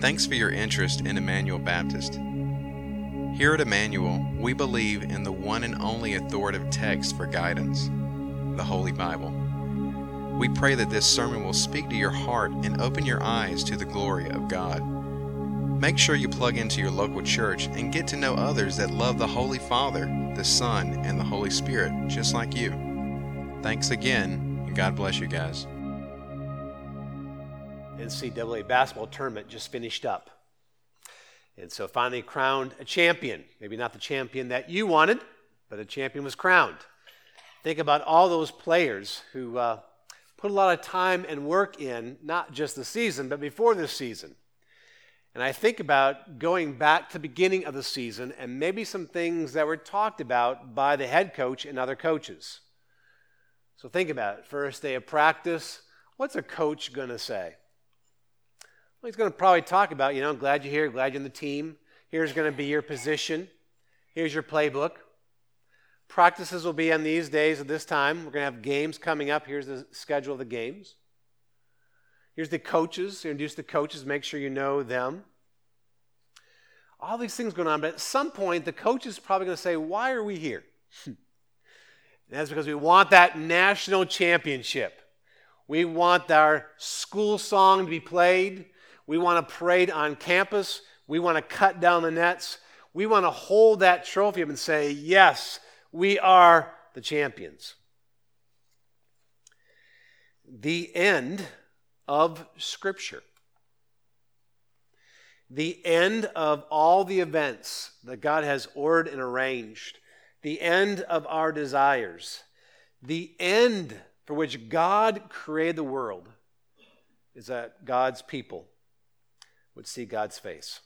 Thanks for your interest in Emmanuel Baptist. Here at Emmanuel, we believe in the one and only authoritative text for guidance, the Holy Bible. We pray that this sermon will speak to your heart and open your eyes to the glory of God. Make sure you plug into your local church and get to know others that love the Holy Father, the Son, and the Holy Spirit just like you. Thanks again, and God bless you guys. NCAA basketball tournament just finished up. And so finally crowned a champion. Maybe not the champion that you wanted, but a champion was crowned. Think about all those players who uh, put a lot of time and work in, not just the season, but before the season. And I think about going back to the beginning of the season and maybe some things that were talked about by the head coach and other coaches. So think about it. First day of practice, what's a coach going to say? Well, he's going to probably talk about, you know, I'm glad you're here, glad you're in the team. Here's going to be your position. Here's your playbook. Practices will be on these days at this time. We're going to have games coming up. Here's the schedule of the games. Here's the coaches. Introduce the coaches, make sure you know them. All these things going on, but at some point, the coach is probably going to say, Why are we here? that's because we want that national championship. We want our school song to be played. We want to parade on campus. We want to cut down the nets. We want to hold that trophy up and say, yes, we are the champions. The end of Scripture. The end of all the events that God has ordered and arranged. The end of our desires. The end for which God created the world is that God's people would see God's face.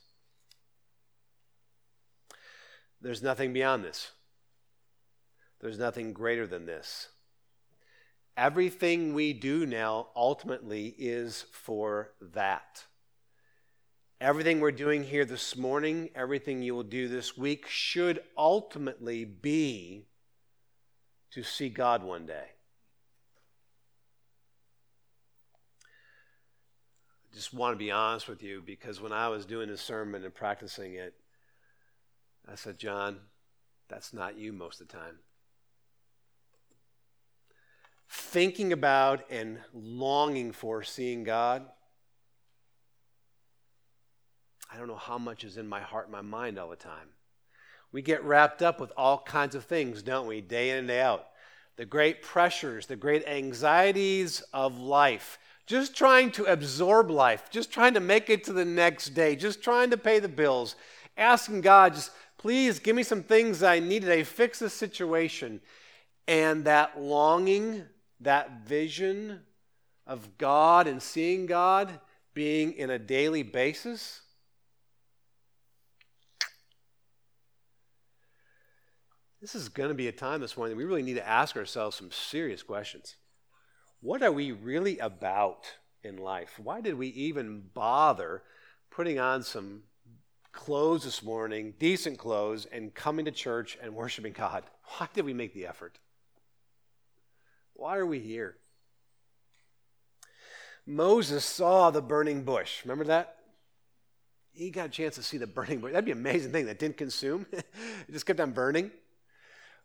There's nothing beyond this. There's nothing greater than this. Everything we do now ultimately is for that. Everything we're doing here this morning, everything you will do this week, should ultimately be to see God one day. Just want to be honest with you because when I was doing the sermon and practicing it, I said, John, that's not you most of the time. Thinking about and longing for seeing God, I don't know how much is in my heart and my mind all the time. We get wrapped up with all kinds of things, don't we, day in and day out? The great pressures, the great anxieties of life just trying to absorb life, just trying to make it to the next day, just trying to pay the bills, asking God, just please give me some things I need today, fix the situation. And that longing, that vision of God and seeing God being in a daily basis. This is going to be a time this morning we really need to ask ourselves some serious questions what are we really about in life? Why did we even bother putting on some clothes this morning, decent clothes, and coming to church and worshiping God? Why did we make the effort? Why are we here? Moses saw the burning bush. Remember that? He got a chance to see the burning bush. That'd be an amazing thing that didn't consume. it just kept on burning.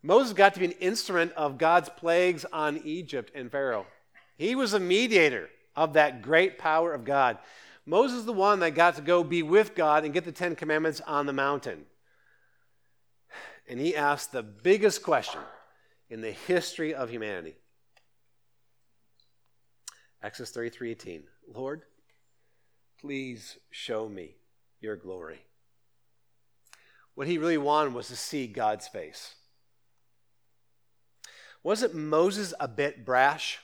Moses got to be an instrument of God's plagues on Egypt and Pharaoh. He was a mediator of that great power of God. Moses the one that got to go be with God and get the Ten Commandments on the mountain. And he asked the biggest question in the history of humanity. Exodus 33 18. Lord, please show me your glory. What he really wanted was to see God's face. Wasn't Moses a bit brash?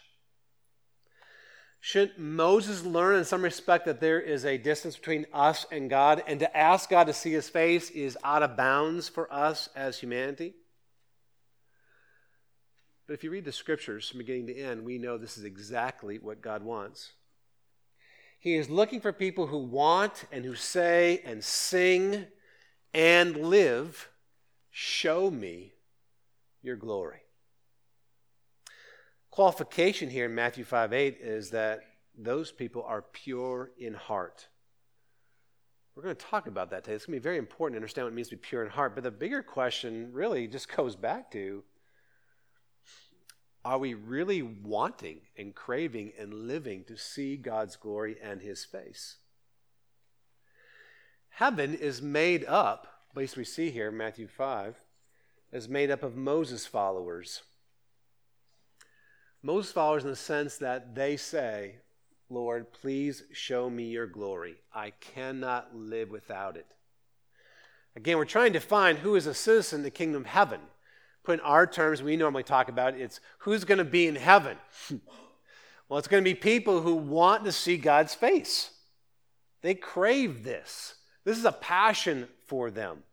Shouldn't Moses learn in some respect that there is a distance between us and God, and to ask God to see his face is out of bounds for us as humanity? But if you read the scriptures from beginning to end, we know this is exactly what God wants. He is looking for people who want and who say and sing and live, Show me your glory qualification here in Matthew 5 8 is that those people are pure in heart. We're going to talk about that today. It's going to be very important to understand what it means to be pure in heart. But the bigger question really just goes back to are we really wanting and craving and living to see God's glory and His face? Heaven is made up, at least we see here in Matthew 5, is made up of Moses followers. Moses followers in the sense that they say, Lord, please show me your glory. I cannot live without it. Again, we're trying to find who is a citizen of the kingdom of heaven. Put in our terms, we normally talk about it's who's going to be in heaven. well, it's going to be people who want to see God's face. They crave this. This is a passion for them.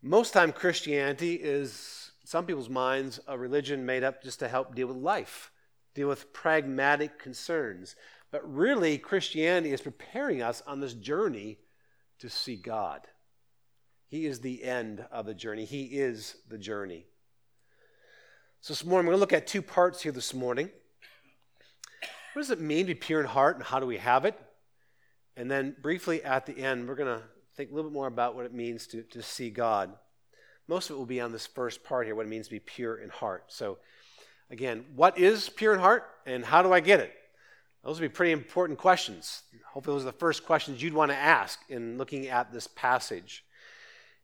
Most time Christianity is some people's minds a religion made up just to help deal with life deal with pragmatic concerns. But really, Christianity is preparing us on this journey to see God. He is the end of the journey, He is the journey. So, this morning, we're going to look at two parts here this morning. What does it mean to be pure in heart, and how do we have it? And then, briefly at the end, we're going to think a little bit more about what it means to, to see God. Most of it will be on this first part here, what it means to be pure in heart. So, Again, what is pure in heart and how do I get it? Those would be pretty important questions. Hopefully, those are the first questions you'd want to ask in looking at this passage.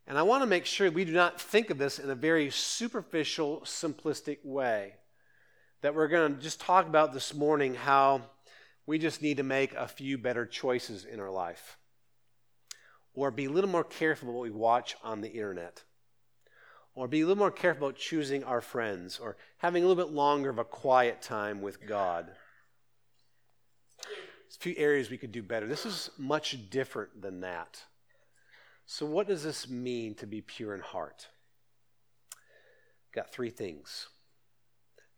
And I want to make sure we do not think of this in a very superficial, simplistic way. That we're going to just talk about this morning how we just need to make a few better choices in our life. Or be a little more careful what we watch on the internet or be a little more careful about choosing our friends, or having a little bit longer of a quiet time with God. There's a few areas we could do better. This is much different than that. So, what does this mean to be pure in heart? Got three things.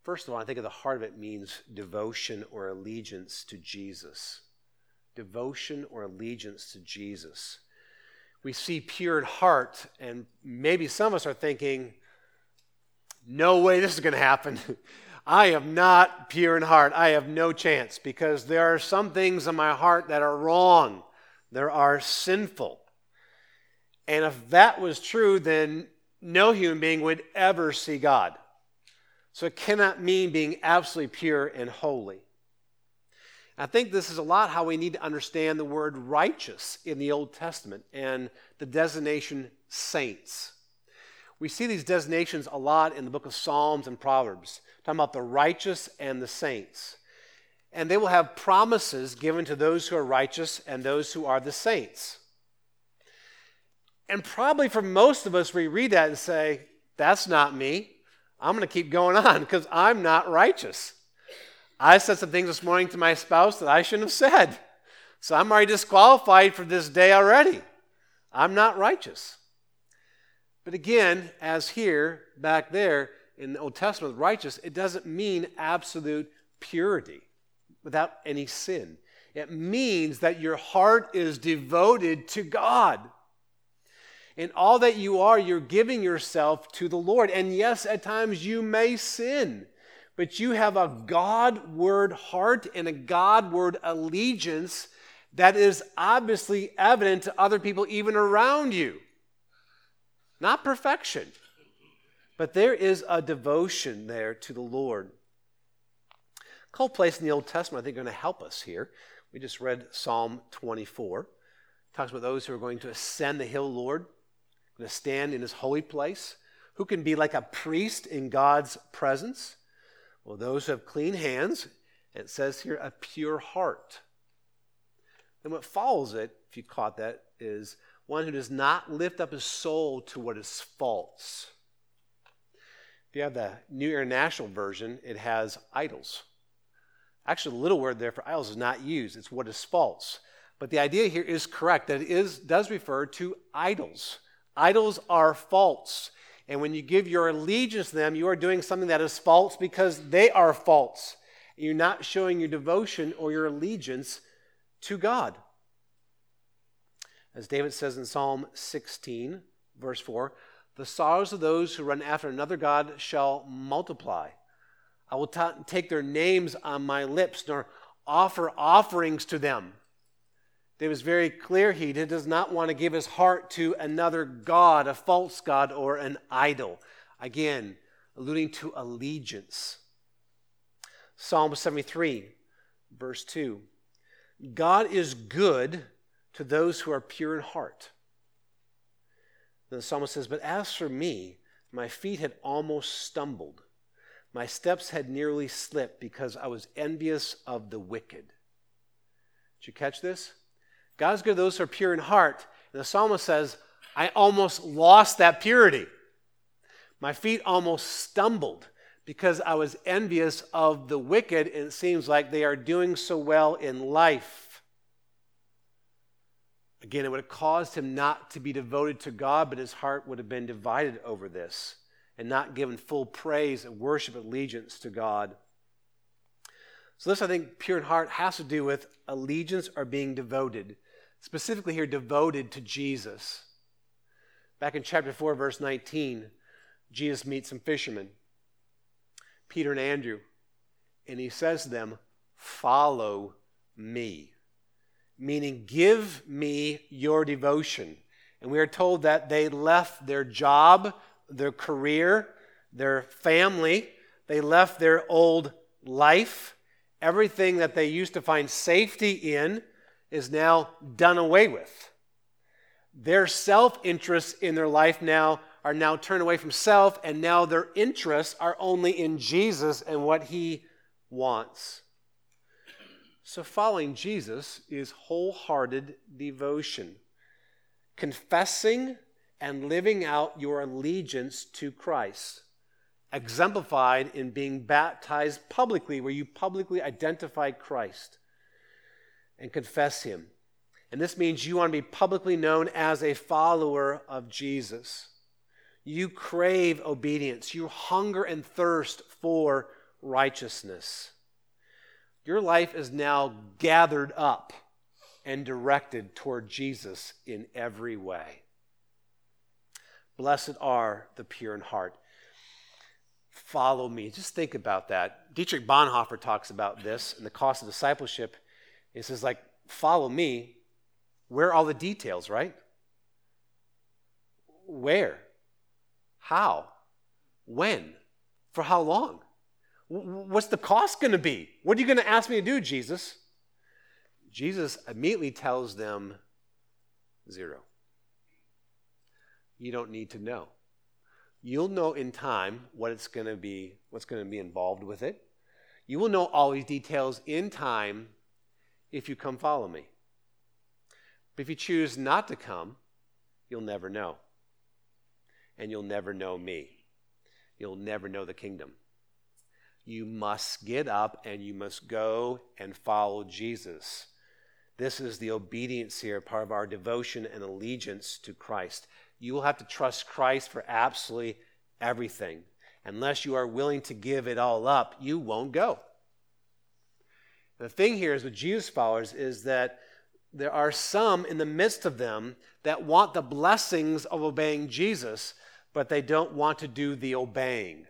First of all, I think at the heart of it means devotion or allegiance to Jesus. Devotion or allegiance to Jesus we see pure in heart, and maybe some of us are thinking, no way this is going to happen. I am not pure in heart. I have no chance because there are some things in my heart that are wrong, there are sinful. And if that was true, then no human being would ever see God. So it cannot mean being absolutely pure and holy. I think this is a lot how we need to understand the word righteous in the Old Testament and the designation saints. We see these designations a lot in the book of Psalms and Proverbs, talking about the righteous and the saints. And they will have promises given to those who are righteous and those who are the saints. And probably for most of us, we read that and say, That's not me. I'm going to keep going on because I'm not righteous. I said some things this morning to my spouse that I shouldn't have said. So I'm already disqualified for this day already. I'm not righteous. But again, as here, back there in the Old Testament, righteous, it doesn't mean absolute purity without any sin. It means that your heart is devoted to God. In all that you are, you're giving yourself to the Lord. And yes, at times you may sin but you have a Godward heart and a Godward allegiance that is obviously evident to other people even around you. Not perfection, but there is a devotion there to the Lord. A couple places in the Old Testament I think are going to help us here. We just read Psalm 24. It talks about those who are going to ascend the hill, Lord, going to stand in his holy place, who can be like a priest in God's presence. Well, those who have clean hands, it says here, a pure heart. And what follows it, if you caught that, is one who does not lift up his soul to what is false. If you have the New International Version, it has idols. Actually, the little word there for idols is not used, it's what is false. But the idea here is correct that it is, does refer to idols. Idols are false. And when you give your allegiance to them, you are doing something that is false because they are false. You're not showing your devotion or your allegiance to God. As David says in Psalm 16, verse 4, the sorrows of those who run after another God shall multiply. I will take their names on my lips, nor offer offerings to them. David was very clear he does not want to give his heart to another God, a false God, or an idol. Again, alluding to allegiance. Psalm 73, verse 2 God is good to those who are pure in heart. Then the psalmist says, But as for me, my feet had almost stumbled. My steps had nearly slipped because I was envious of the wicked. Did you catch this? God's good to those who are pure in heart. And the psalmist says, I almost lost that purity. My feet almost stumbled because I was envious of the wicked, and it seems like they are doing so well in life. Again, it would have caused him not to be devoted to God, but his heart would have been divided over this and not given full praise and worship allegiance to God. So, this, I think, pure in heart has to do with allegiance or being devoted. Specifically, here, devoted to Jesus. Back in chapter 4, verse 19, Jesus meets some fishermen, Peter and Andrew, and he says to them, Follow me. Meaning, give me your devotion. And we are told that they left their job, their career, their family, they left their old life. Everything that they used to find safety in is now done away with. Their self interests in their life now are now turned away from self, and now their interests are only in Jesus and what he wants. So, following Jesus is wholehearted devotion, confessing and living out your allegiance to Christ, exemplified in being baptized publicly, where you publicly identify Christ and confess Him. And this means you want to be publicly known as a follower of Jesus. You crave obedience. You hunger and thirst for righteousness. Your life is now gathered up and directed toward Jesus in every way. Blessed are the pure in heart. Follow me. Just think about that. Dietrich Bonhoeffer talks about this in the cost of discipleship. He says, like, follow me. Where are all the details, right? Where? How? When? For how long? What's the cost going to be? What are you going to ask me to do, Jesus? Jesus immediately tells them zero. You don't need to know. You'll know in time what it's going to be, what's going to be involved with it. You will know all these details in time if you come follow me. But if you choose not to come, you'll never know. And you'll never know me. You'll never know the kingdom. You must get up and you must go and follow Jesus. This is the obedience here, part of our devotion and allegiance to Christ. You will have to trust Christ for absolutely everything. Unless you are willing to give it all up, you won't go. The thing here is with Jesus followers is that there are some in the midst of them that want the blessings of obeying Jesus, but they don't want to do the obeying.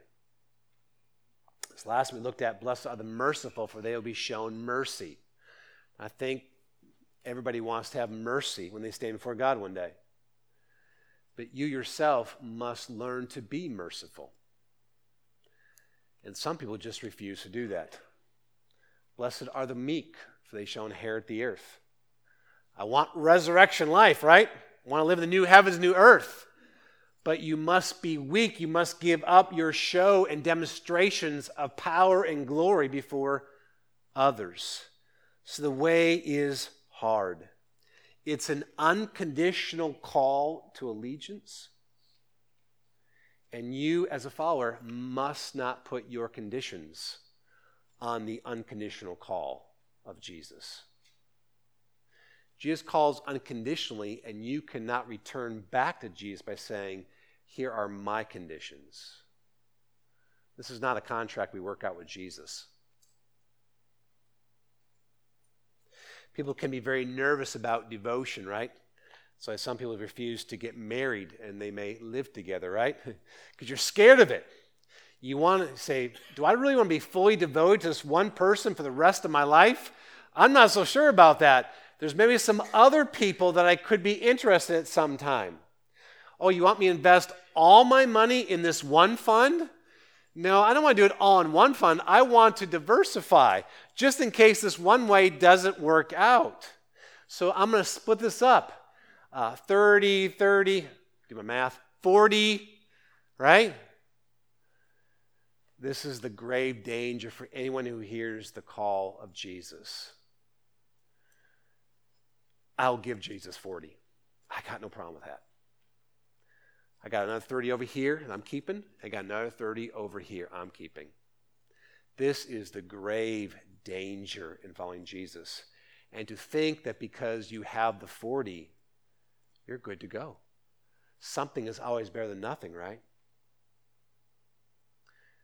This last we looked at, blessed are the merciful, for they will be shown mercy. I think everybody wants to have mercy when they stand before God one day. But you yourself must learn to be merciful. And some people just refuse to do that. Blessed are the meek, for they shall inherit the earth. I want resurrection life, right? I want to live in the new heavens, new earth. But you must be weak. You must give up your show and demonstrations of power and glory before others. So the way is hard. It's an unconditional call to allegiance. And you, as a follower, must not put your conditions on the unconditional call of Jesus. Jesus calls unconditionally, and you cannot return back to Jesus by saying, Here are my conditions. This is not a contract we work out with Jesus. people can be very nervous about devotion, right? So some people refuse to get married and they may live together, right? Because you're scared of it. You want to say, Do I really want to be fully devoted to this one person for the rest of my life? I'm not so sure about that. There's maybe some other people that I could be interested at some time. Oh, you want me to invest all my money in this one fund? No, I don't want to do it all in one fund. I want to diversify just in case this one way doesn't work out. So I'm going to split this up uh, 30, 30, do my math, 40, right? This is the grave danger for anyone who hears the call of Jesus. I'll give Jesus 40. I got no problem with that. I got another 30 over here and I'm keeping. I got another 30 over here I'm keeping. This is the grave danger in following Jesus. And to think that because you have the 40, you're good to go. Something is always better than nothing, right?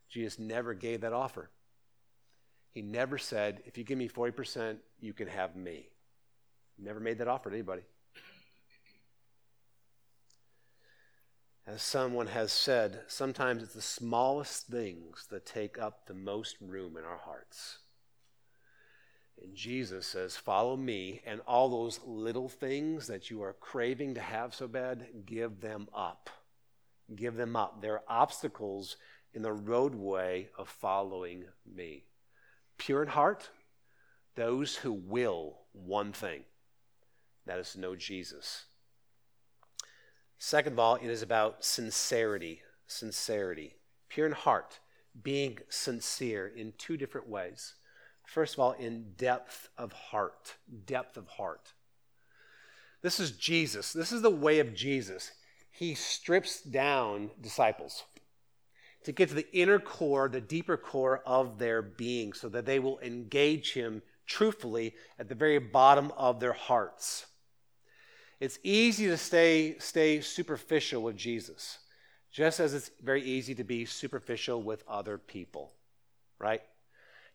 Jesus never gave that offer. He never said, if you give me 40%, you can have me. Never made that offer to anybody. As someone has said, sometimes it's the smallest things that take up the most room in our hearts. And Jesus says, Follow me, and all those little things that you are craving to have so bad, give them up. Give them up. They're obstacles in the roadway of following me. Pure in heart, those who will one thing that is to know Jesus. Second of all, it is about sincerity. Sincerity. Pure in heart, being sincere in two different ways. First of all, in depth of heart. Depth of heart. This is Jesus. This is the way of Jesus. He strips down disciples to get to the inner core, the deeper core of their being, so that they will engage Him truthfully at the very bottom of their hearts. It's easy to stay, stay superficial with Jesus, just as it's very easy to be superficial with other people, right?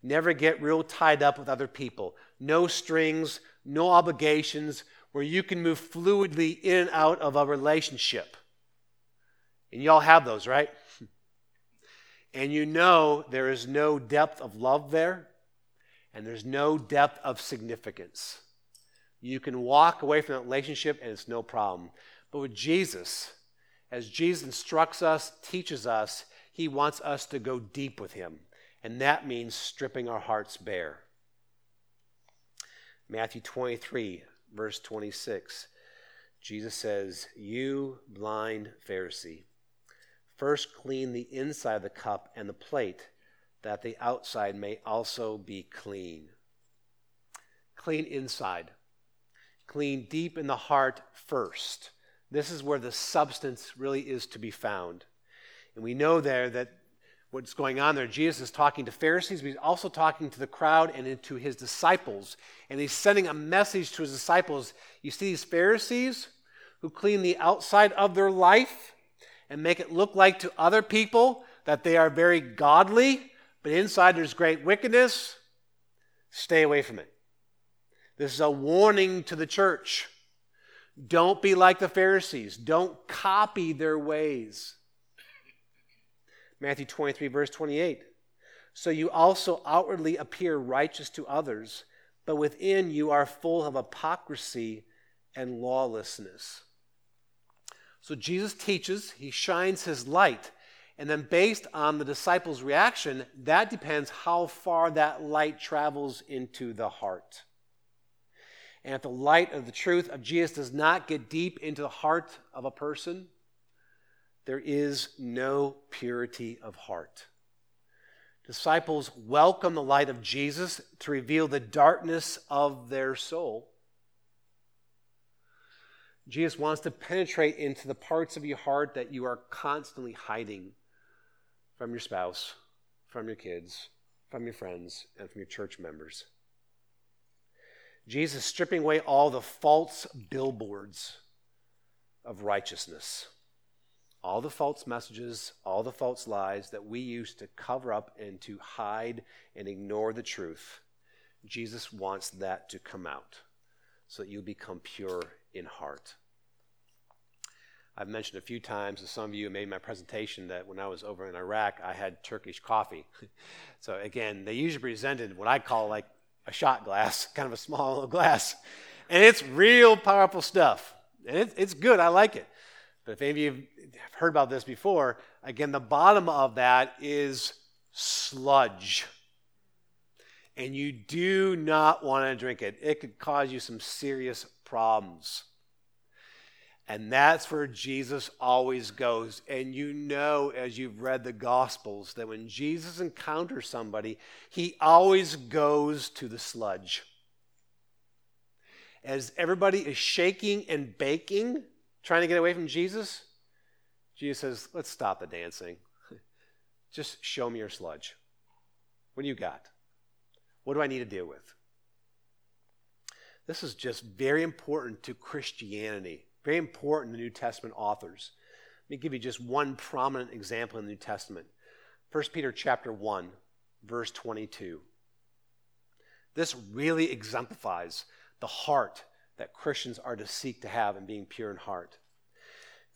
Never get real tied up with other people. No strings, no obligations, where you can move fluidly in and out of a relationship. And y'all have those, right? And you know there is no depth of love there, and there's no depth of significance. You can walk away from that relationship and it's no problem. But with Jesus, as Jesus instructs us, teaches us, he wants us to go deep with him. And that means stripping our hearts bare. Matthew 23, verse 26, Jesus says, You blind Pharisee, first clean the inside of the cup and the plate, that the outside may also be clean. Clean inside clean deep in the heart first. This is where the substance really is to be found. And we know there that what's going on there, Jesus is talking to Pharisees, but he's also talking to the crowd and to his disciples. And he's sending a message to his disciples. You see these Pharisees who clean the outside of their life and make it look like to other people that they are very godly, but inside there's great wickedness. Stay away from it. This is a warning to the church. Don't be like the Pharisees, don't copy their ways. Matthew 23, verse 28. So you also outwardly appear righteous to others, but within you are full of hypocrisy and lawlessness. So Jesus teaches, he shines his light, and then based on the disciples' reaction, that depends how far that light travels into the heart. And if the light of the truth of Jesus does not get deep into the heart of a person, there is no purity of heart. Disciples welcome the light of Jesus to reveal the darkness of their soul. Jesus wants to penetrate into the parts of your heart that you are constantly hiding from your spouse, from your kids, from your friends, and from your church members. Jesus stripping away all the false billboards of righteousness, all the false messages, all the false lies that we use to cover up and to hide and ignore the truth. Jesus wants that to come out so that you become pure in heart. I've mentioned a few times, and some of you made my presentation that when I was over in Iraq, I had Turkish coffee. so again, they usually presented what I call like a shot glass, kind of a small little glass. And it's real powerful stuff. And it, it's good. I like it. But if any of you have heard about this before, again, the bottom of that is sludge. And you do not want to drink it, it could cause you some serious problems. And that's where Jesus always goes. And you know, as you've read the Gospels, that when Jesus encounters somebody, he always goes to the sludge. As everybody is shaking and baking, trying to get away from Jesus, Jesus says, Let's stop the dancing. Just show me your sludge. What do you got? What do I need to deal with? This is just very important to Christianity, very important to New Testament authors. Let me give you just one prominent example in the New Testament. 1 Peter chapter 1, verse 22. This really exemplifies the heart that Christians are to seek to have in being pure in heart.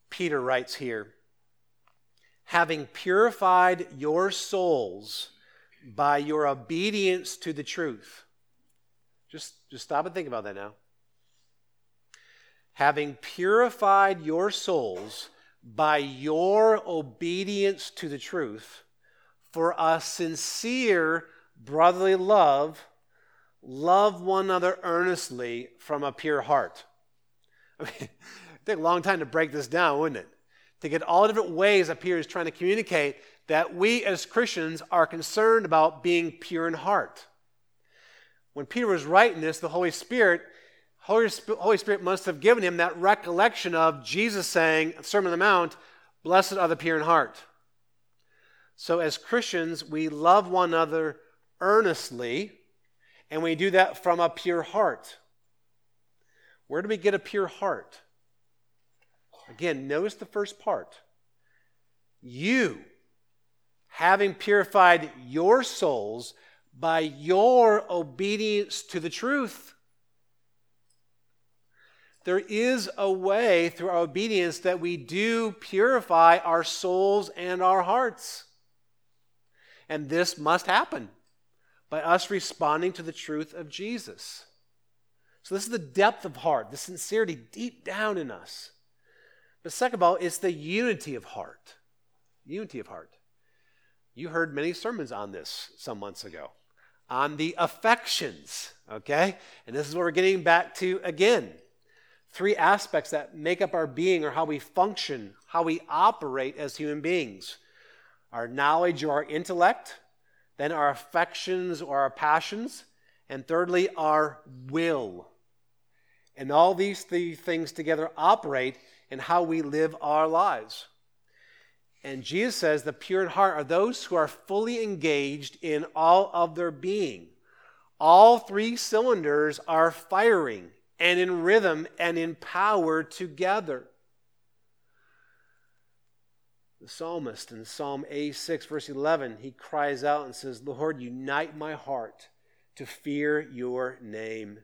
Peter writes here, having purified your souls by your obedience to the truth. Just, just stop and think about that now. Having purified your souls by your obedience to the truth for a sincere brotherly love, love one another earnestly from a pure heart. I mean, it'd take a long time to break this down, wouldn't it? To get all the different ways that Peter is trying to communicate that we as Christians are concerned about being pure in heart. When Peter was writing this, the Holy Spirit, Holy, Holy Spirit must have given him that recollection of Jesus saying, Sermon on the Mount, blessed are the pure in heart. So as Christians, we love one another earnestly, and we do that from a pure heart. Where do we get a pure heart? Again, notice the first part. You having purified your souls by your obedience to the truth. There is a way through our obedience that we do purify our souls and our hearts. And this must happen by us responding to the truth of Jesus. So, this is the depth of heart, the sincerity deep down in us. But, second of all, it's the unity of heart. Unity of heart. You heard many sermons on this some months ago, on the affections, okay? And this is what we're getting back to again. Three aspects that make up our being or how we function, how we operate as human beings our knowledge or our intellect, then our affections or our passions, and thirdly, our will. And all these three things together operate in how we live our lives. And Jesus says the pure in heart are those who are fully engaged in all of their being. All three cylinders are firing and in rhythm and in power together. The psalmist in Psalm A6, verse 11, he cries out and says, Lord, unite my heart to fear your name.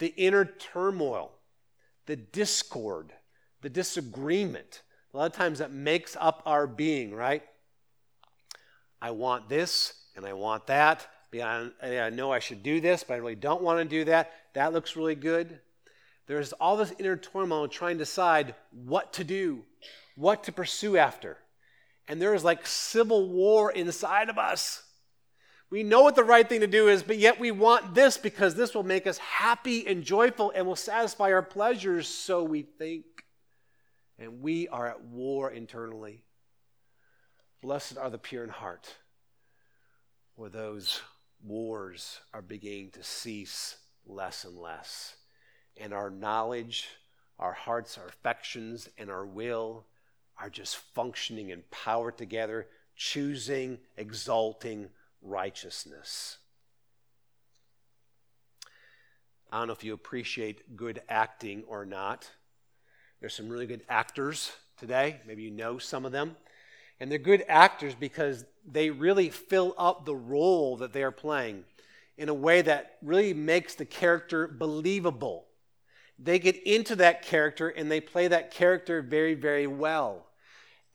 The inner turmoil, the discord, the disagreement, a lot of times that makes up our being, right? I want this and I want that. I know I should do this, but I really don't want to do that. That looks really good. There's all this inner turmoil trying to decide what to do, what to pursue after. And there is like civil war inside of us. We know what the right thing to do is, but yet we want this because this will make us happy and joyful and will satisfy our pleasures, so we think and we are at war internally. Blessed are the pure in heart, where those wars are beginning to cease less and less. And our knowledge, our hearts, our affections, and our will are just functioning in power together, choosing, exalting righteousness. I don't know if you appreciate good acting or not. There's some really good actors today. Maybe you know some of them. And they're good actors because they really fill up the role that they are playing in a way that really makes the character believable. They get into that character and they play that character very, very well.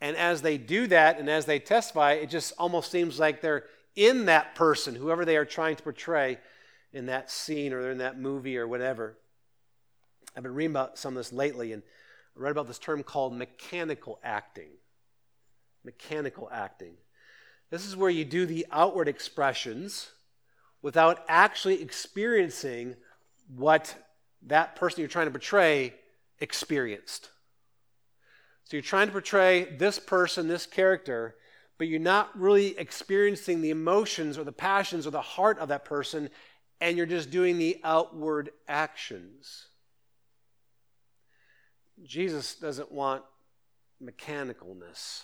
And as they do that and as they testify, it just almost seems like they're in that person, whoever they are trying to portray. in that scene or in that movie or whatever. I've been reading about some of this lately and I read about this term called mechanical acting. Mechanical acting. This is where you do the outward expressions without actually experiencing what that person you're trying to portray experienced. So you're trying to portray this person, this character, but you're not really experiencing the emotions or the passions or the heart of that person, and you're just doing the outward actions. Jesus doesn't want mechanicalness.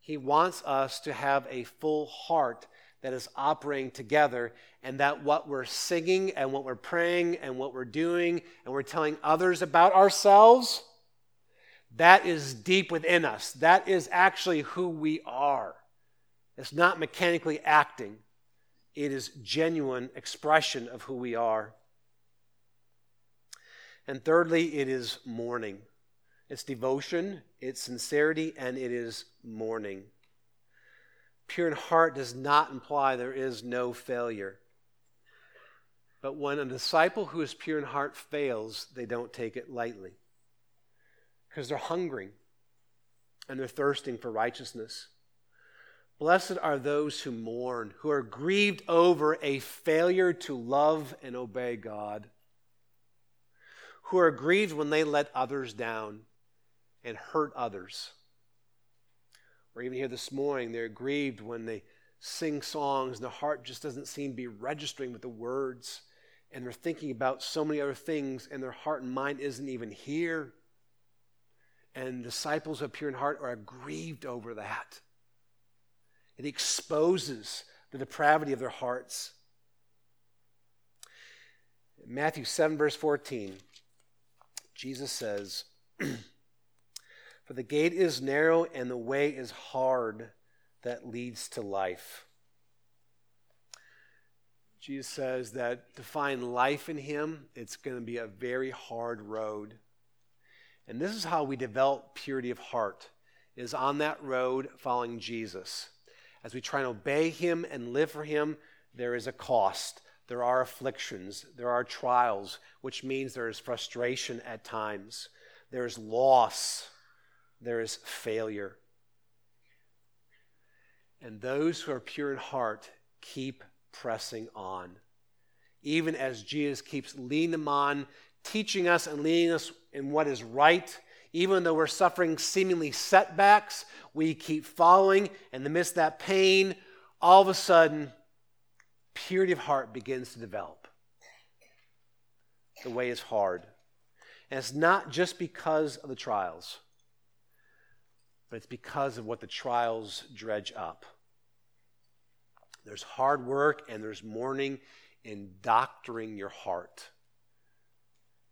He wants us to have a full heart that is operating together, and that what we're singing and what we're praying and what we're doing and we're telling others about ourselves, that is deep within us. That is actually who we are. It's not mechanically acting, it is genuine expression of who we are. And thirdly, it is mourning. It's devotion, it's sincerity, and it is mourning. Pure in heart does not imply there is no failure. But when a disciple who is pure in heart fails, they don't take it lightly because they're hungering and they're thirsting for righteousness. Blessed are those who mourn, who are grieved over a failure to love and obey God, who are grieved when they let others down and hurt others. Or even here this morning, they're grieved when they sing songs and their heart just doesn't seem to be registering with the words. And they're thinking about so many other things, and their heart and mind isn't even here. And disciples of pure in heart are grieved over that. It exposes the depravity of their hearts. Matthew 7, verse 14, Jesus says, For the gate is narrow and the way is hard that leads to life. Jesus says that to find life in Him, it's going to be a very hard road. And this is how we develop purity of heart, is on that road following Jesus. As we try and obey Him and live for Him, there is a cost. There are afflictions. There are trials, which means there is frustration at times. There is loss there is failure. And those who are pure in heart keep pressing on. Even as Jesus keeps leading them on, teaching us and leading us in what is right, even though we're suffering seemingly setbacks, we keep following. In the midst of that pain, all of a sudden, purity of heart begins to develop. The way is hard. And it's not just because of the trials but it's because of what the trials dredge up. There's hard work and there's mourning in doctoring your heart.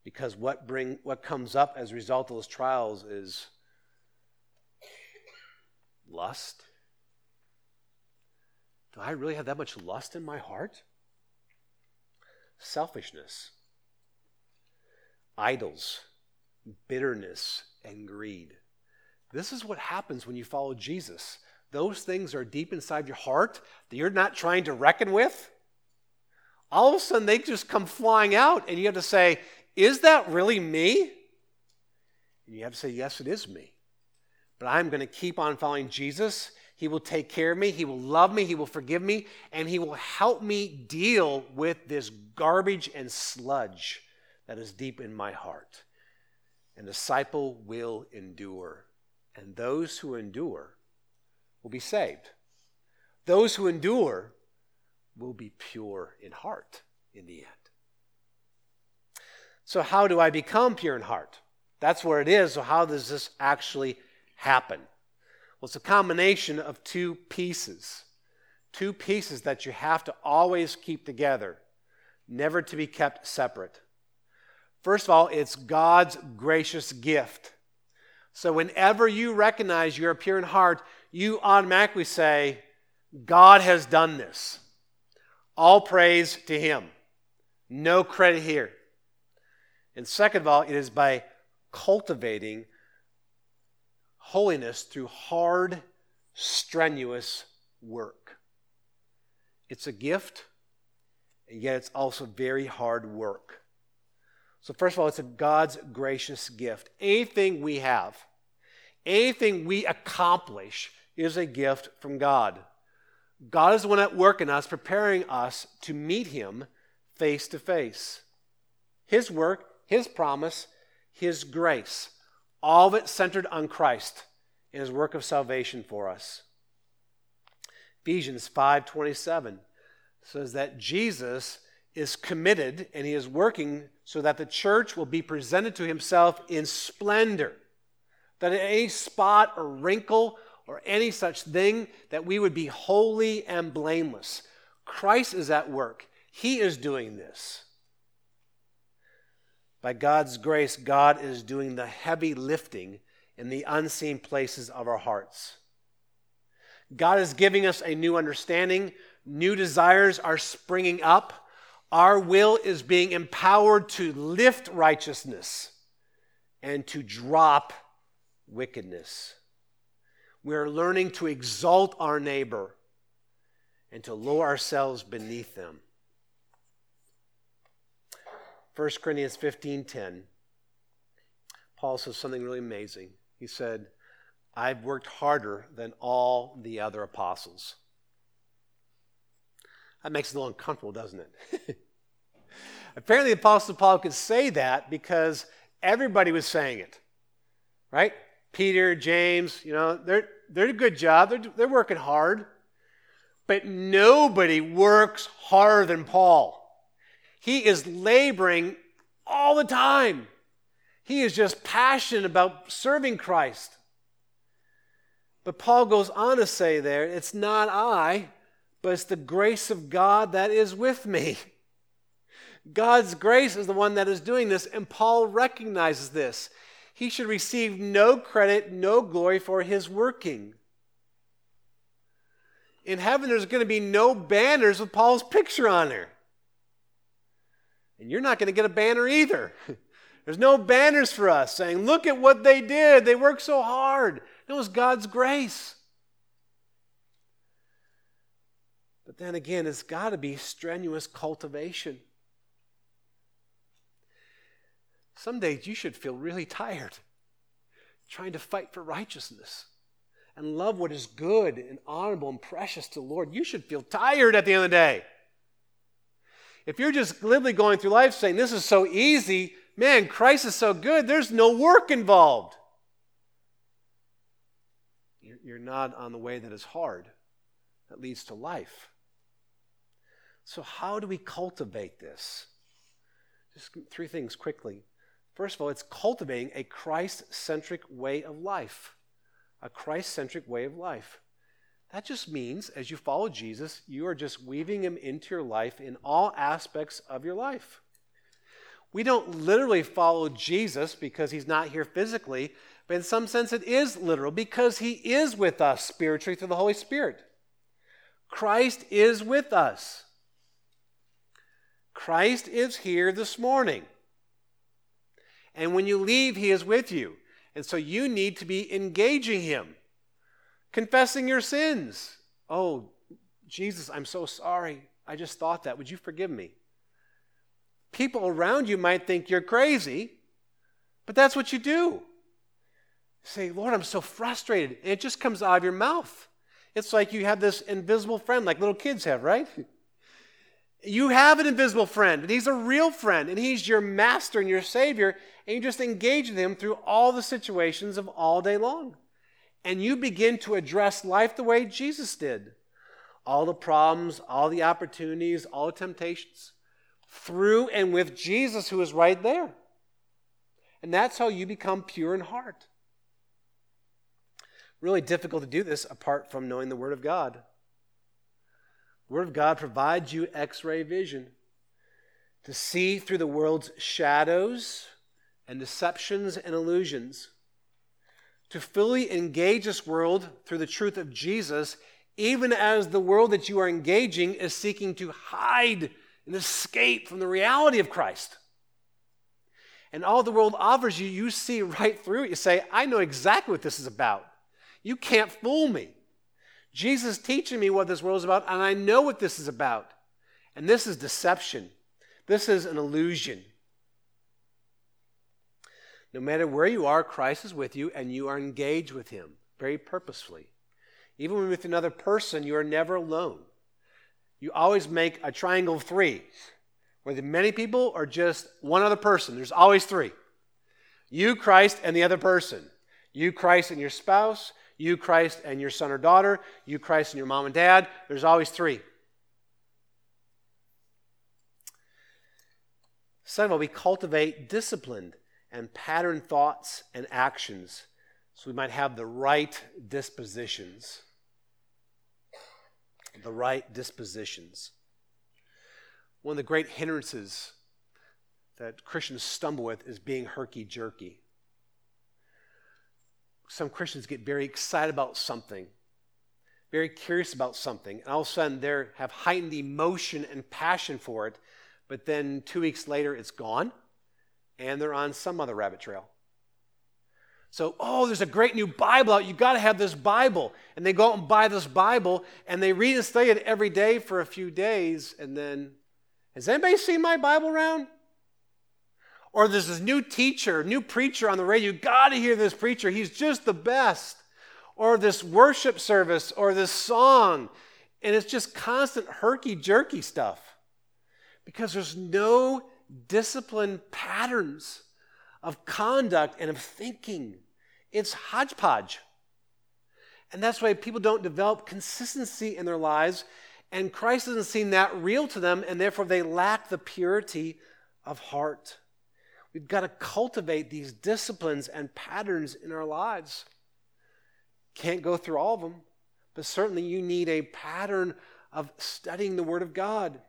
Because what bring what comes up as a result of those trials is lust. Do I really have that much lust in my heart? Selfishness, idols, bitterness, and greed. This is what happens when you follow Jesus. Those things are deep inside your heart that you're not trying to reckon with. All of a sudden, they just come flying out, and you have to say, Is that really me? And you have to say, Yes, it is me. But I'm going to keep on following Jesus. He will take care of me. He will love me. He will forgive me. And He will help me deal with this garbage and sludge that is deep in my heart. And disciple will endure and those who endure will be saved. Those who endure will be pure in heart in the end. So, how do I become pure in heart? That's where it is. So, how does this actually happen? Well, it's a combination of two pieces. Two pieces that you have to always keep together, never to be kept separate. First of all, it's God's gracious gift. So whenever you recognize you're pure in heart, you automatically say, God has done this. All praise to Him. No credit here. And second of all, it is by cultivating holiness through hard, strenuous work. It's a gift, and yet it's also very hard work. So, first of all, it's a God's gracious gift. Anything we have, anything we accomplish is a gift from God. God is the one at work in us, preparing us to meet Him face to face. His work, His promise, His grace, all of it centered on Christ and His work of salvation for us. Ephesians 5:27 says that Jesus is committed and he is working so that the church will be presented to himself in splendor. That any spot or wrinkle or any such thing, that we would be holy and blameless. Christ is at work. He is doing this. By God's grace, God is doing the heavy lifting in the unseen places of our hearts. God is giving us a new understanding. New desires are springing up. Our will is being empowered to lift righteousness and to drop wickedness. We are learning to exalt our neighbor and to lower ourselves beneath them. 1 Corinthians 15:10 Paul says something really amazing. He said, "I've worked harder than all the other apostles." That makes it a little uncomfortable, doesn't it? Apparently, the Apostle Paul could say that because everybody was saying it, right? Peter, James, you know, they're, they're a good job. They're, they're working hard. But nobody works harder than Paul. He is laboring all the time. He is just passionate about serving Christ. But Paul goes on to say there, it's not I, but it's the grace of God that is with me. God's grace is the one that is doing this, and Paul recognizes this. He should receive no credit, no glory for his working. In heaven, there's going to be no banners with Paul's picture on there. And you're not going to get a banner either. There's no banners for us saying, look at what they did. They worked so hard. It was God's grace. But then again, it's got to be strenuous cultivation. Some days you should feel really tired trying to fight for righteousness and love what is good and honorable and precious to the Lord. You should feel tired at the end of the day. If you're just glibly going through life saying, This is so easy, man, Christ is so good, there's no work involved. You're not on the way that is hard, that leads to life. So, how do we cultivate this? Just three things quickly. First of all, it's cultivating a Christ centric way of life. A Christ centric way of life. That just means, as you follow Jesus, you are just weaving him into your life in all aspects of your life. We don't literally follow Jesus because he's not here physically, but in some sense it is literal because he is with us spiritually through the Holy Spirit. Christ is with us. Christ is here this morning. And when you leave, He is with you. And so you need to be engaging Him, confessing your sins. Oh, Jesus, I'm so sorry. I just thought that. Would you forgive me? People around you might think you're crazy, but that's what you do. say, Lord, I'm so frustrated. And it just comes out of your mouth. It's like you have this invisible friend, like little kids have, right? You have an invisible friend, and he's a real friend, and he's your master and your savior, and you just engage with him through all the situations of all day long. And you begin to address life the way Jesus did all the problems, all the opportunities, all the temptations, through and with Jesus, who is right there. And that's how you become pure in heart. Really difficult to do this apart from knowing the Word of God. Word of God provides you x ray vision to see through the world's shadows and deceptions and illusions, to fully engage this world through the truth of Jesus, even as the world that you are engaging is seeking to hide and escape from the reality of Christ. And all the world offers you, you see right through it. You say, I know exactly what this is about. You can't fool me. Jesus is teaching me what this world is about, and I know what this is about. And this is deception. This is an illusion. No matter where you are, Christ is with you and you are engaged with him very purposefully. Even with another person, you are never alone. You always make a triangle of three, whether many people or just one other person. There's always three you, Christ, and the other person. You, Christ, and your spouse. You, Christ, and your son or daughter. You, Christ, and your mom and dad. There's always three. Second of all, we cultivate disciplined and pattern thoughts and actions so we might have the right dispositions. The right dispositions. One of the great hindrances that Christians stumble with is being herky jerky. Some Christians get very excited about something, very curious about something, and all of a sudden they have heightened emotion and passion for it, but then two weeks later it's gone and they're on some other rabbit trail. So, oh, there's a great new Bible out. You've got to have this Bible. And they go out and buy this Bible and they read and study it every day for a few days. And then, has anybody seen my Bible around? Or there's this new teacher, new preacher on the radio. You got to hear this preacher. He's just the best. Or this worship service or this song. And it's just constant herky jerky stuff because there's no disciplined patterns of conduct and of thinking. It's hodgepodge. And that's why people don't develop consistency in their lives, and Christ doesn't seem that real to them, and therefore they lack the purity of heart. We've got to cultivate these disciplines and patterns in our lives. Can't go through all of them, but certainly you need a pattern of studying the Word of God.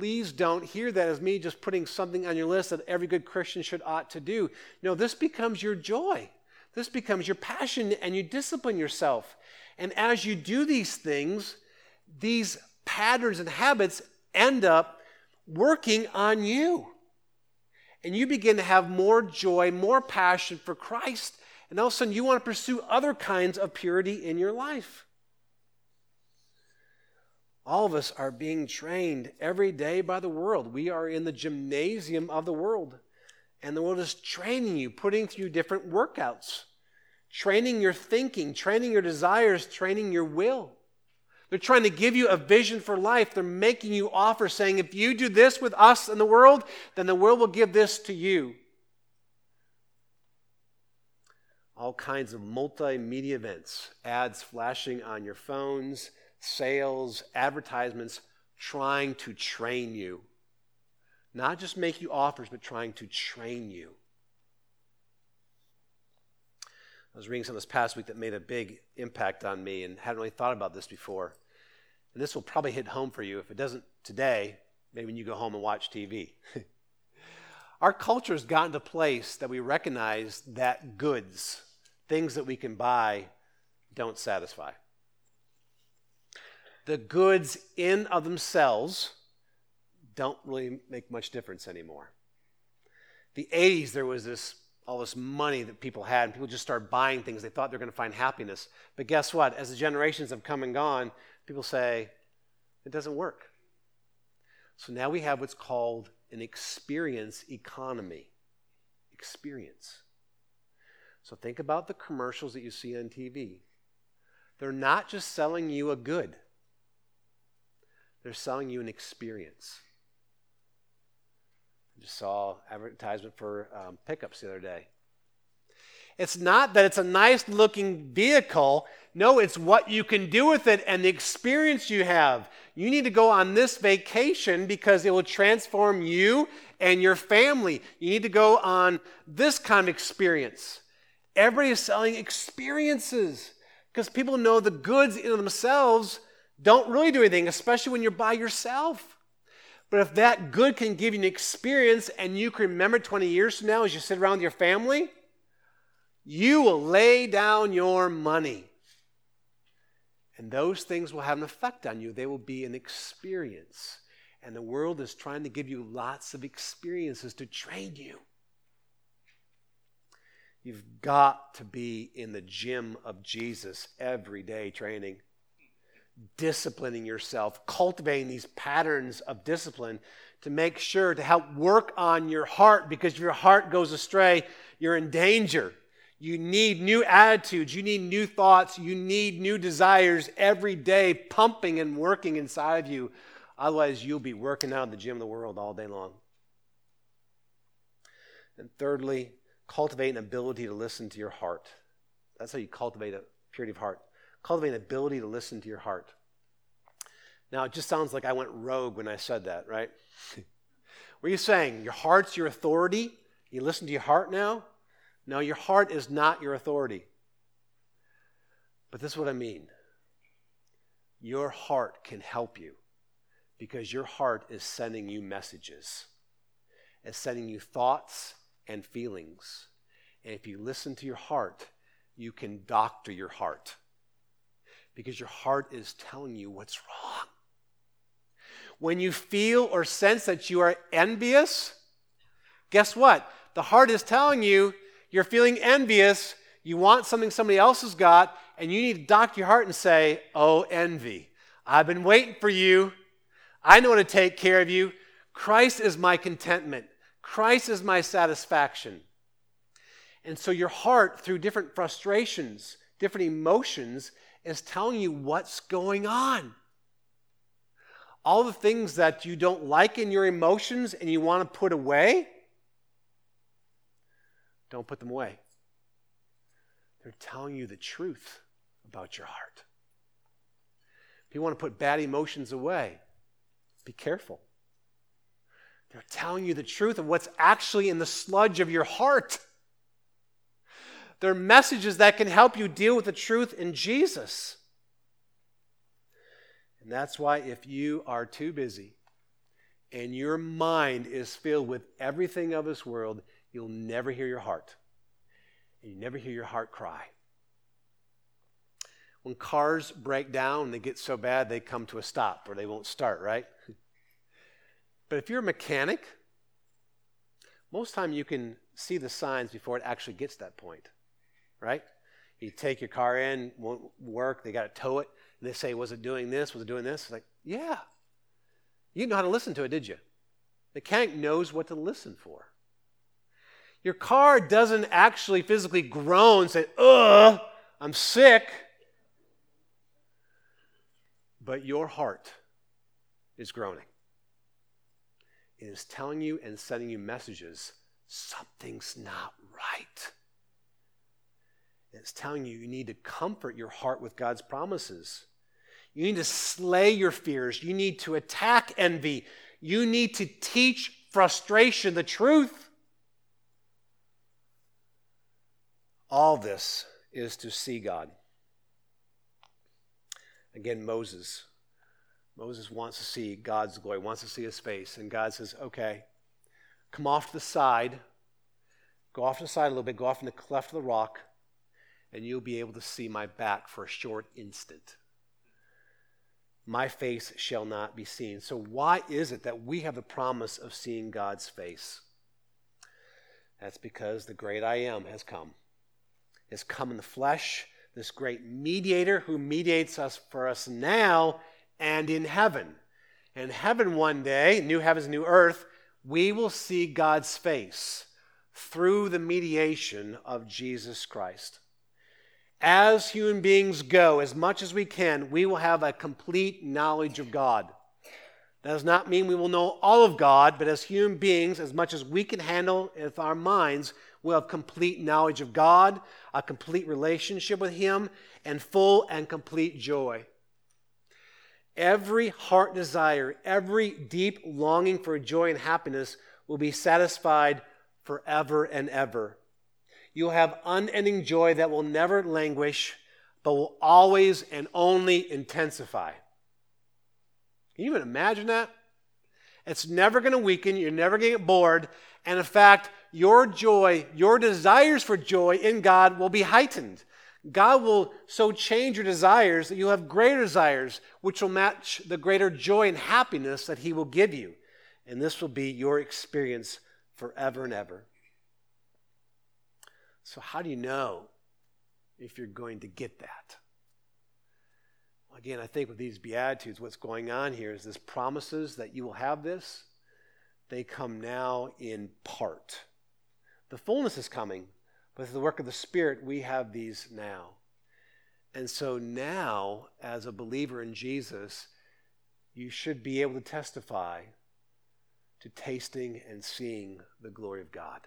Please don't hear that as me just putting something on your list that every good Christian should ought to do. No, this becomes your joy. This becomes your passion, and you discipline yourself. And as you do these things, these patterns and habits end up working on you. And you begin to have more joy, more passion for Christ. And all of a sudden, you want to pursue other kinds of purity in your life. All of us are being trained every day by the world. We are in the gymnasium of the world. And the world is training you, putting through different workouts, training your thinking, training your desires, training your will. They're trying to give you a vision for life. They're making you offer, saying, if you do this with us in the world, then the world will give this to you. All kinds of multimedia events, ads flashing on your phones, sales, advertisements trying to train you. Not just make you offers, but trying to train you. I was reading something this past week that made a big impact on me and hadn't really thought about this before. And this will probably hit home for you. If it doesn't today, maybe when you go home and watch TV. Our culture has gotten to a place that we recognize that goods, things that we can buy, don't satisfy the goods in of themselves don't really make much difference anymore. The 80s, there was this all this money that people had, and people just started buying things. They thought they were going to find happiness. But guess what? As the generations have come and gone, people say, it doesn't work. So now we have what's called an experience economy. Experience. So think about the commercials that you see on TV. They're not just selling you a good. They're selling you an experience. I just saw advertisement for um, pickups the other day. It's not that it's a nice looking vehicle. No, it's what you can do with it and the experience you have. You need to go on this vacation because it will transform you and your family. You need to go on this kind of experience. Everybody is selling experiences because people know the goods in themselves don't really do anything, especially when you're by yourself. But if that good can give you an experience and you can remember 20 years from now as you sit around with your family, you will lay down your money. And those things will have an effect on you. They will be an experience. And the world is trying to give you lots of experiences to train you. You've got to be in the gym of Jesus every day training. Disciplining yourself, cultivating these patterns of discipline to make sure to help work on your heart because if your heart goes astray, you're in danger. You need new attitudes, you need new thoughts, you need new desires every day pumping and working inside of you. Otherwise, you'll be working out in the gym of the world all day long. And thirdly, cultivate an ability to listen to your heart. That's how you cultivate a purity of heart. Cultivate an ability to listen to your heart. Now, it just sounds like I went rogue when I said that, right? are you saying? Your heart's your authority? You listen to your heart now? No, your heart is not your authority. But this is what I mean. Your heart can help you because your heart is sending you messages, it's sending you thoughts and feelings. And if you listen to your heart, you can doctor your heart because your heart is telling you what's wrong. When you feel or sense that you are envious, guess what? The heart is telling you you're feeling envious, you want something somebody else has got, and you need to doctor your heart and say, Oh, envy, I've been waiting for you. I know how to take care of you. Christ is my contentment, Christ is my satisfaction. And so your heart, through different frustrations, different emotions, is telling you what's going on. All the things that you don't like in your emotions and you want to put away, don't put them away. They're telling you the truth about your heart. If you want to put bad emotions away, be careful. They're telling you the truth of what's actually in the sludge of your heart. They're messages that can help you deal with the truth in Jesus. And that's why if you are too busy and your mind is filled with everything of this world, you'll never hear your heart. And you never hear your heart cry. When cars break down, they get so bad they come to a stop or they won't start, right? but if you're a mechanic, most time you can see the signs before it actually gets that point right? You take your car in, won't work, they got to tow it, and they say, Was it doing this? Was it doing this? It's like, yeah. You didn't know how to listen to it, did you? The mechanic knows what to listen for. Your car doesn't actually physically groan and say, Ugh, I'm sick. But your heart is groaning. It is telling you and sending you messages something's not right. It's telling you you need to comfort your heart with God's promises. You need to slay your fears. You need to attack envy. You need to teach frustration the truth. All this is to see God. Again, Moses. Moses wants to see God's glory, wants to see his face. And God says, okay, come off to the side. Go off to the side a little bit. Go off in the cleft of the rock and you'll be able to see my back for a short instant. My face shall not be seen. So, why is it that we have the promise of seeing God's face? That's because the great I am has come. Has come in the flesh, this great mediator who mediates us for us now and in heaven. In heaven, one day, new heavens, new earth, we will see God's face through the mediation of Jesus Christ as human beings go, as much as we can, we will have a complete knowledge of God. That does not mean we will know all of God, but as human beings, as much as we can handle with our minds, we'll have complete knowledge of God, a complete relationship with Him, and full and complete joy. Every heart desire, every deep longing for joy and happiness will be satisfied forever and ever You'll have unending joy that will never languish, but will always and only intensify. Can you even imagine that? It's never going to weaken. You're never going to get bored. And in fact, your joy, your desires for joy in God will be heightened. God will so change your desires that you'll have greater desires, which will match the greater joy and happiness that He will give you. And this will be your experience forever and ever. So, how do you know if you're going to get that? Again, I think with these Beatitudes, what's going on here is this promises that you will have this, they come now in part. The fullness is coming, but through the work of the Spirit, we have these now. And so now, as a believer in Jesus, you should be able to testify to tasting and seeing the glory of God.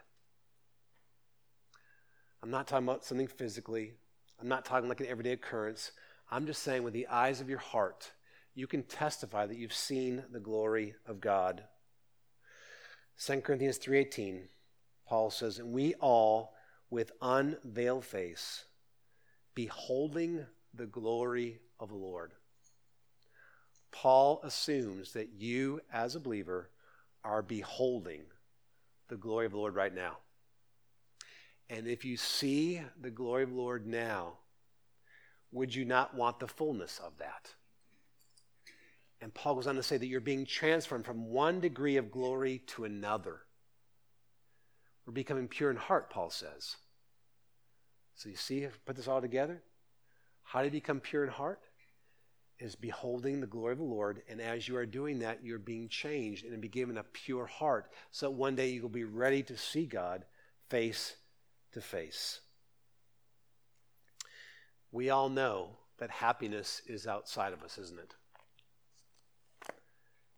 I'm not talking about something physically. I'm not talking like an everyday occurrence. I'm just saying, with the eyes of your heart, you can testify that you've seen the glory of God. 2 Corinthians 3:18, Paul says, "And we all, with unveiled face, beholding the glory of the Lord." Paul assumes that you, as a believer, are beholding the glory of the Lord right now. And if you see the glory of the Lord now, would you not want the fullness of that? And Paul goes on to say that you're being transformed from one degree of glory to another. We're becoming pure in heart, Paul says. So you see, put this all together. How do you become pure in heart? Is beholding the glory of the Lord. And as you are doing that, you're being changed and be given a pure heart. So that one day you will be ready to see God face to face. We all know that happiness is outside of us, isn't it?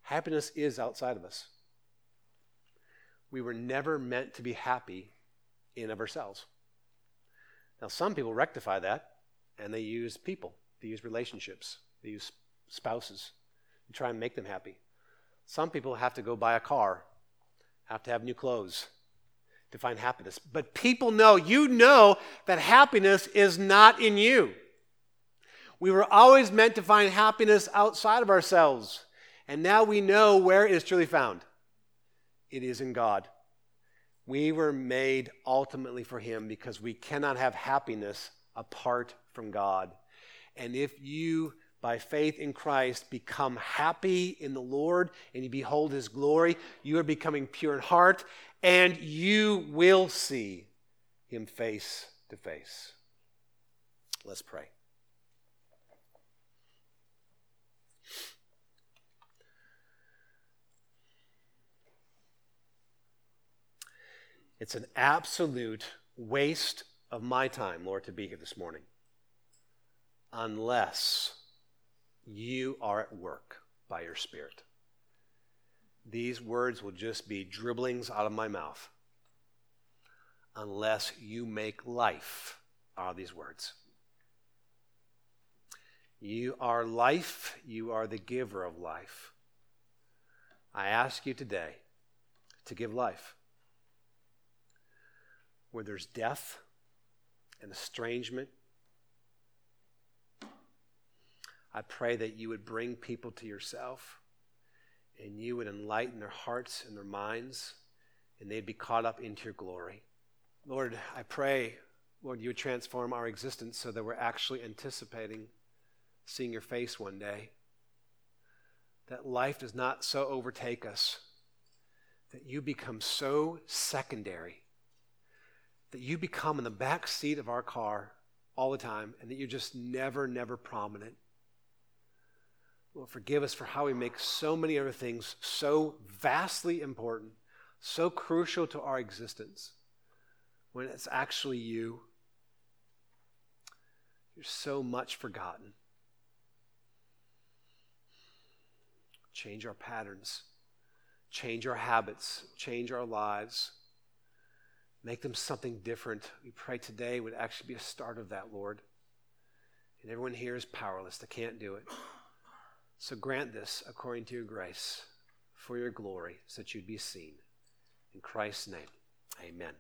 Happiness is outside of us. We were never meant to be happy in of ourselves. Now, some people rectify that and they use people, they use relationships, they use spouses to try and make them happy. Some people have to go buy a car, have to have new clothes, to find happiness. But people know, you know, that happiness is not in you. We were always meant to find happiness outside of ourselves. And now we know where it is truly found it is in God. We were made ultimately for Him because we cannot have happiness apart from God. And if you, by faith in Christ, become happy in the Lord and you behold His glory, you are becoming pure in heart and you will see him face to face. Let's pray. It's an absolute waste of my time, Lord, to be here this morning, unless you are at work by your Spirit these words will just be dribblings out of my mouth unless you make life out of these words. You are life, you are the giver of life. I ask you today to give life. Where there's death and estrangement, I pray that you would bring people to yourself and you would enlighten their hearts and their minds, and they'd be caught up into your glory. Lord, I pray, Lord, you would transform our existence so that we're actually anticipating seeing your face one day. That life does not so overtake us, that you become so secondary, that you become in the back seat of our car all the time, and that you're just never, never prominent. Forgive us for how we make so many other things so vastly important, so crucial to our existence, when it's actually you. You're so much forgotten. Change our patterns, change our habits, change our lives, make them something different. We pray today would actually be a start of that, Lord. And everyone here is powerless, they can't do it. So grant this according to your grace for your glory, so that you'd be seen. In Christ's name, amen.